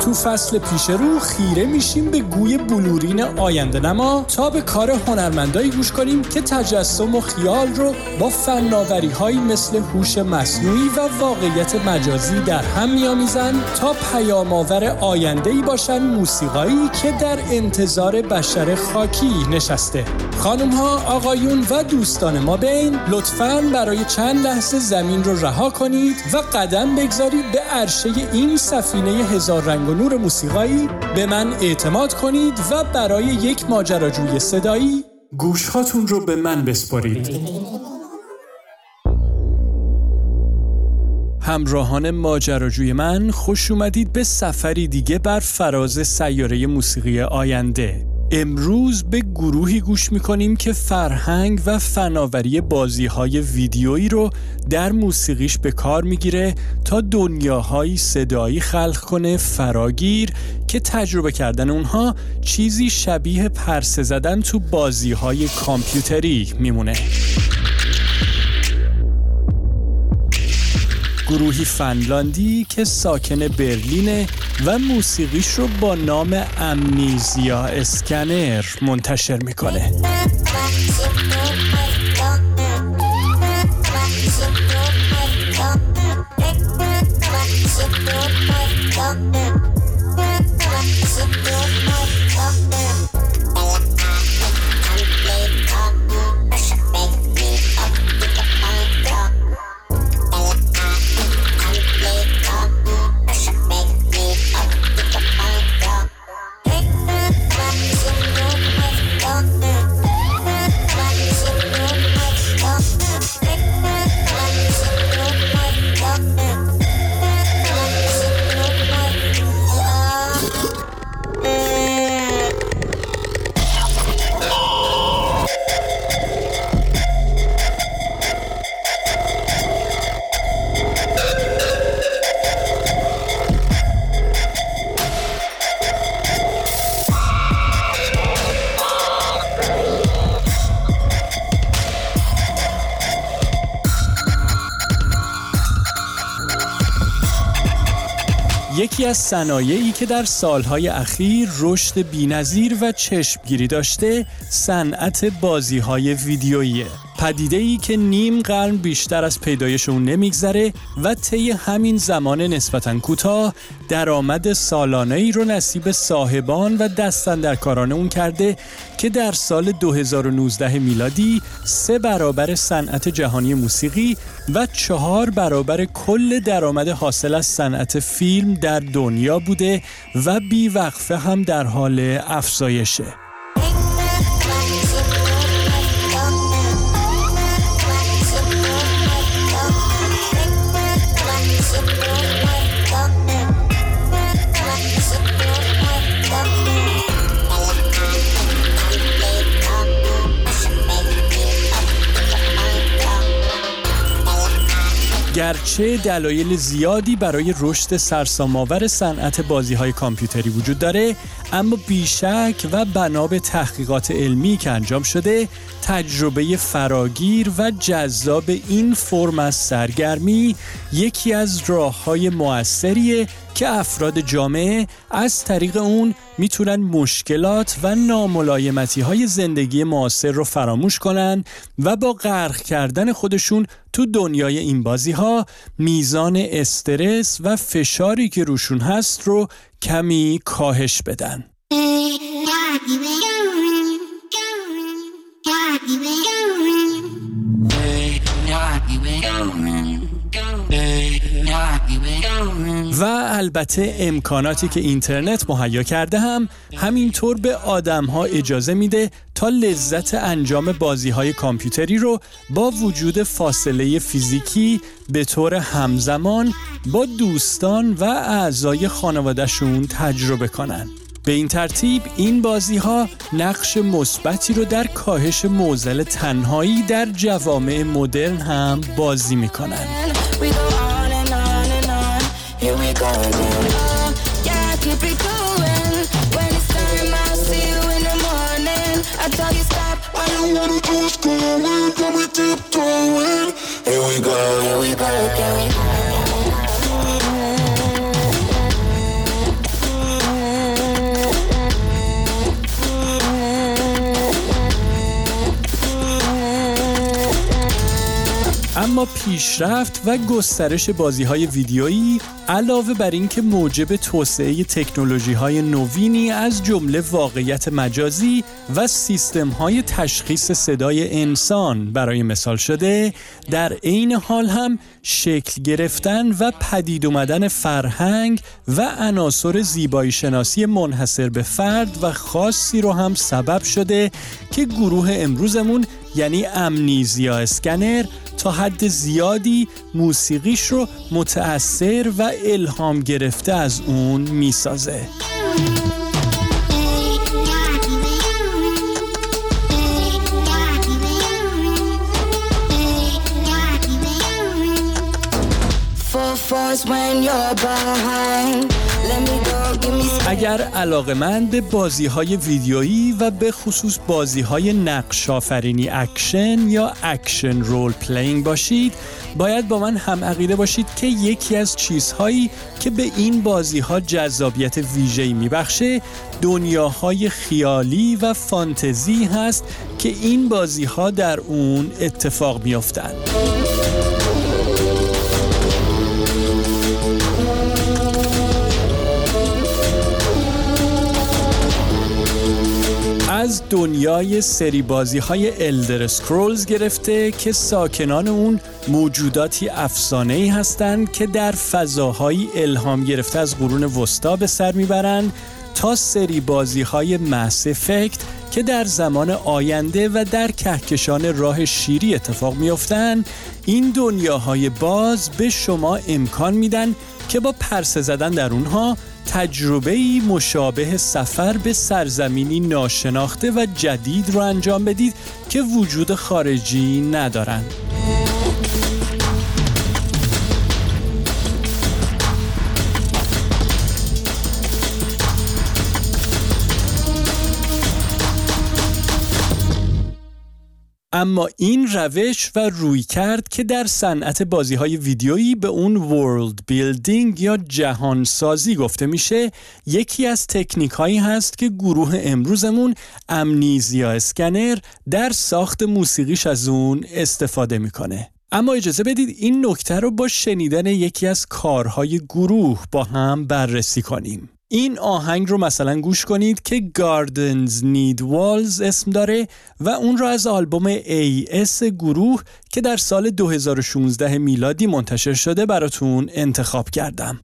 تو فصل پیش رو خیره میشیم به گوی بلورین آینده نما تا به کار هنرمندایی گوش کنیم که تجسم و خیال رو با فناوری هایی مثل هوش مصنوعی و واقعیت مجازی در هم میآمیزند تا پیام آور آینده ای باشن موسیقایی که در انتظار بشر خاکی نشسته. خانم ها آقایون و دوستان ما بین لطفا برای چند لحظه زمین رو رها کنید و قدم بگذارید به عرشه این سفینه هزار رنگ و نور موسیقایی به من اعتماد کنید و برای یک ماجراجوی صدایی گوشهاتون رو به من بسپارید. همراهان ماجراجوی من خوش اومدید به سفری دیگه بر فراز سیاره موسیقی آینده. امروز به گروهی گوش می‌کنیم که فرهنگ و فناوری بازی های ویدیویی رو در موسیقیش به کار می‌گیره تا دنیاهایی صدایی خلق کنه فراگیر که تجربه کردن اونها چیزی شبیه پرسه زدن تو بازی های کامپیوتری میمونه. گروهی فنلاندی که ساکن برلینه و موسیقیش رو با نام امنیزیا اسکنر منتشر می‌کنه. یکی از صنایعی که در سالهای اخیر رشد بینظیر و چشمگیری داشته صنعت بازیهای ویدیوییه. پدیده ای که نیم قرن بیشتر از پیدایش اون نمیگذره و طی همین زمان نسبتا کوتاه درآمد سالانه ای رو نصیب صاحبان و دستندرکاران اون کرده که در سال 2019 میلادی سه برابر صنعت جهانی موسیقی و چهار برابر کل درآمد حاصل از صنعت فیلم در دنیا بوده و بیوقفه هم در حال افزایشه. گرچه دلایل زیادی برای رشد سرسام‌آور صنعت بازی‌های کامپیوتری وجود داره اما بیشک و بنا به تحقیقات علمی که انجام شده تجربه فراگیر و جذاب این فرم از سرگرمی یکی از راه های موثریه که افراد جامعه از طریق اون می‌تونن مشکلات و ناملایمتی های زندگی معاصر رو فراموش کنن و با غرق کردن خودشون تو دنیای این بازی ها میزان استرس و فشاری که روشون هست رو کمی کاهش بدن. و البته امکاناتی که اینترنت مهیا کرده هم همینطور به آدم ها اجازه میده تا لذت انجام بازی های کامپیوتری رو با وجود فاصله فیزیکی به طور همزمان با دوستان و اعضای خانوادهشون تجربه کنن. به این ترتیب این بازی ها نقش مثبتی رو در کاهش موزل تنهایی در جوامع مدرن هم بازی می‌کنن. Here we go again. Oh, yeah, keep it going. When it's time, I'll see you in the morning. I tell you stop, I don't wanna just go away. Got me tiptoeing. Here we go, here we go again. اما پیشرفت و گسترش بازی های ویدیویی علاوه بر اینکه موجب توسعه تکنولوژی های نوینی از جمله واقعیت مجازی و سیستم های تشخیص صدای انسان برای مثال شده در عین حال هم شکل گرفتن و پدید اومدن فرهنگ و عناصر زیبایی شناسی منحصر به فرد و خاصی رو هم سبب شده که گروه امروزمون یعنی امنیزیا اسکنر تا حد زیادی موسیقیش رو متأثر و الهام گرفته از اون می‌سازه. اگر علاقمند به بازی های ویدیویی و به خصوص بازی های نقش اکشن یا action role-playing باشید باید با من هم عقیده باشید که یکی از چیزهایی که به این بازی ها جذابیت ویژه‌ای میبخشه دنیاهای خیالی و فانتزی هست که این بازی ها در اون اتفاق میافتند. از دنیای سری بازی های الدر سکرولز گرفته که ساکنان اون موجوداتی افسانه ای هستند که در فضاهایی الهام گرفته از قرون وسطا به سر می‌برند تا سری بازی های مس افکت که در زمان آینده و در کهکشان راه شیری اتفاق میافتند این دنیاهای باز به شما امکان میدن که با پرسه زدن در اونها تجربه مشابه سفر به سرزمینی ناشناخته و جدید رو انجام بدید که وجود خارجی ندارند. اما این روش و روی کرد که در صنعت بازی های ویدیویی به اون ورلد بیلدینگ یا جهان سازی گفته میشه یکی از تکنیک هایی هست که گروه امروزمون امنیزیا اسکنر در ساخت موسیقیش از اون استفاده می‌کنه. اما اجازه بدید این نکته رو با شنیدن یکی از کارهای گروه با هم بررسی کنیم. این آهنگ رو مثلا گوش کنید که Gardens Need Walls اسم داره و اون رو از آلبوم AS گروه که در سال 2016 میلادی منتشر شده براتون انتخاب کردم.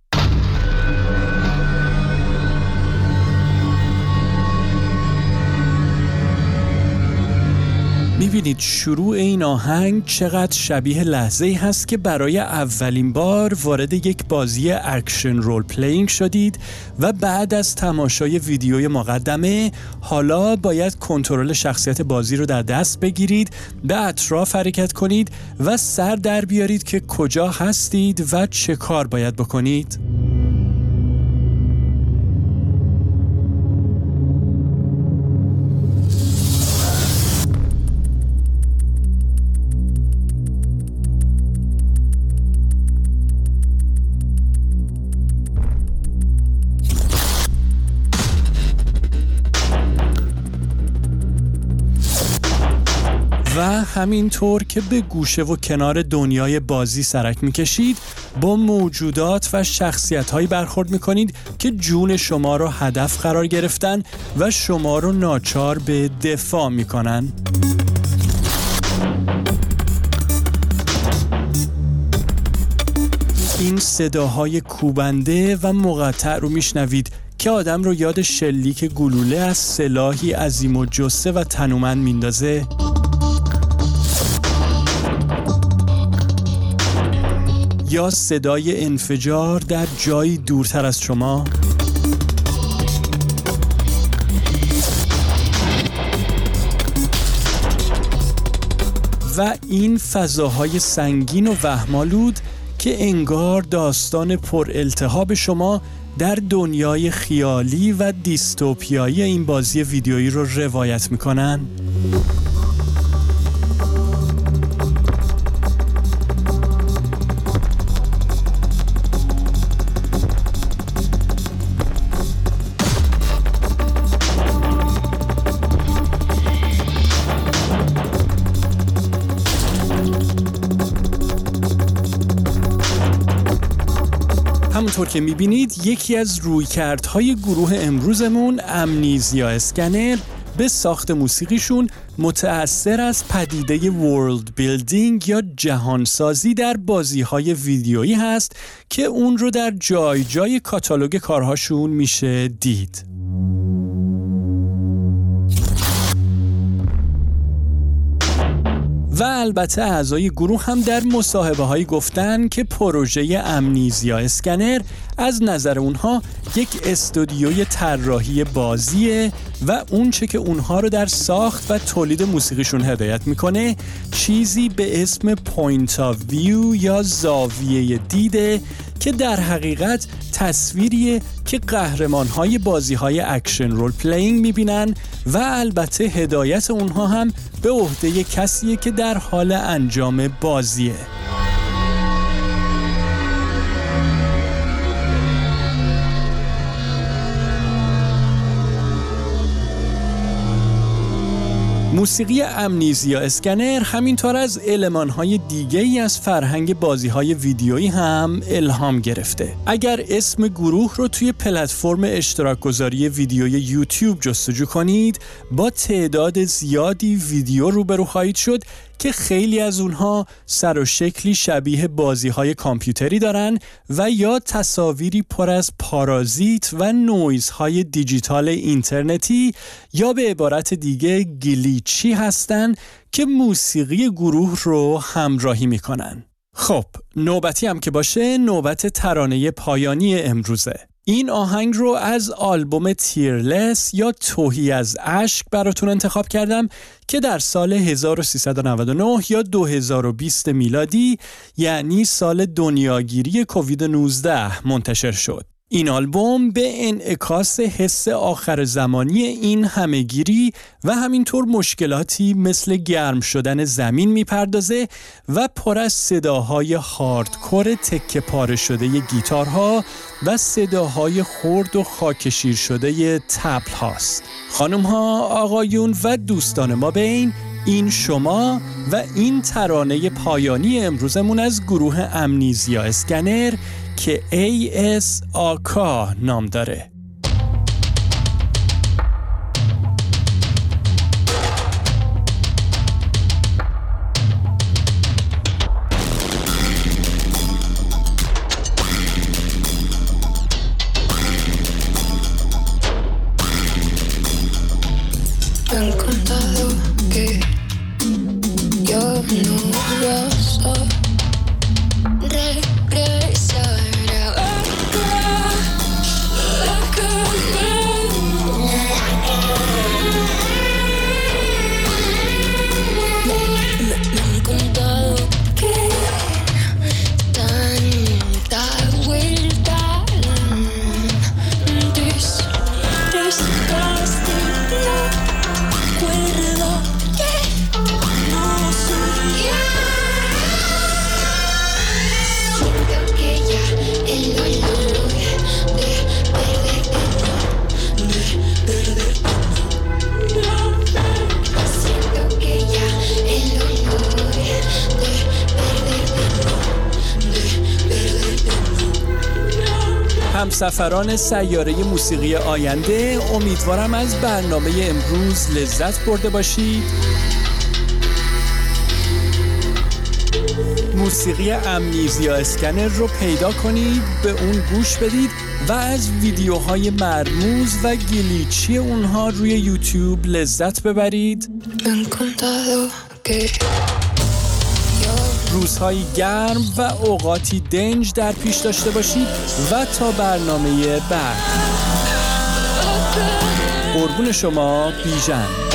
می‌بینید شروع این آهنگ چقدر شبیه لحظه ای هست که برای اولین بار وارد یک بازی action role-playing شدید و بعد از تماشای ویدیوی مقدمه حالا باید کنترل شخصیت بازی رو در دست بگیرید به اطراف حرکت کنید و سر در بیارید که کجا هستید و چه کار باید بکنید. همینطور که به گوشه و کنار دنیای بازی سرک می‌کشید با موجودات و شخصیت هایی برخورد می‌کنید که جون شما رو هدف قرار گرفتن و شما رو ناچار به دفاع می‌کنن. این صداهای کوبنده و مقطع رو میشنوید که آدم رو یاد شلیک گلوله از سلاحی عظیم و جسه و تنومند میندازه. یا صدای انفجار در جایی دورتر از شما و این فضاهای سنگین و وهمالود که انگار داستان پر التهاب شما در دنیای خیالی و دیستوپیایی این بازی ویدیویی رو روایت می‌کنن؟ همونطور که می‌بینید یکی از رویکردهای گروه امروزمون Amnesia Scanner به ساخت موسیقیشون متأثر از پدیده world building یا جهانسازی در بازی های ویدیویی هست که اون رو در جای جای کاتالوگ کارهاشون میشه دید. البته اعضای گروه هم در مصاحبه هایی گفتن که پروژه Amnesia Scanner از نظر اونها یک استودیوی طراحی بازیه و اونچه که اونها رو در ساخت و تولید موسیقیشون هدایت می‌کنه چیزی به اسم point of view یا زاویه دیده که در حقیقت تصویریه که قهرمان های بازی های action role-playing می‌بینن و البته هدایت اونها هم به عهده کسیه که در حال انجام بازیه. موسیقی امنیزیا اسکنر همینطور از های دیگه ای از فرهنگ بازی های ویدیویی هم الهام گرفته. اگر اسم گروه رو توی پلتفرم اشتراک گذاری ویدیوی یوتیوب جستجو کنید با تعداد زیادی ویدیو روبرو خواهید شد که خیلی از اونها سر و شکلی شبیه بازی های کامپیوتری دارن و یا تصاویری پر از پارازیت و نویزهای دیجیتال اینترنتی یا به عبارت دیگه گلیچی هستن که موسیقی گروه رو همراهی می‌کنن. خب نوبتی هم که باشه نوبت ترانه پایانی امروزه این آهنگ رو از آلبوم تیرلس یا توهی از اشک براتون انتخاب کردم که در سال 1399 یا 2020 میلادی یعنی سال دنیاگیری کووید 19 منتشر شد. این آلبوم به انعکاس حس آخر زمانی این همهگیری و همینطور مشکلاتی مثل گرم شدن زمین می‌پردازه و پر از صداهای هاردکور تکه پاره شده گیتارها و صداهای خرد و خاکشیر شده تبل هاست خانم ها، آقایون و دوستان ما بین این شما و این ترانه پایانی امروزمون از گروه امنیزیا اسکنر که AS آکا نام داره. همسفران سیاره موسیقی آینده امیدوارم از برنامه امروز لذت برده باشید. موسیقی امنیزیا اسکنر رو پیدا کنید به اون گوش بدید و از ویدیوهای مرموز و گلیچی اونها روی یوتیوب لذت ببرید. روزهایی گرم و اوقاتی دنج در پیش داشته باشید و تا برنامه بعد. قربون شما بیژن.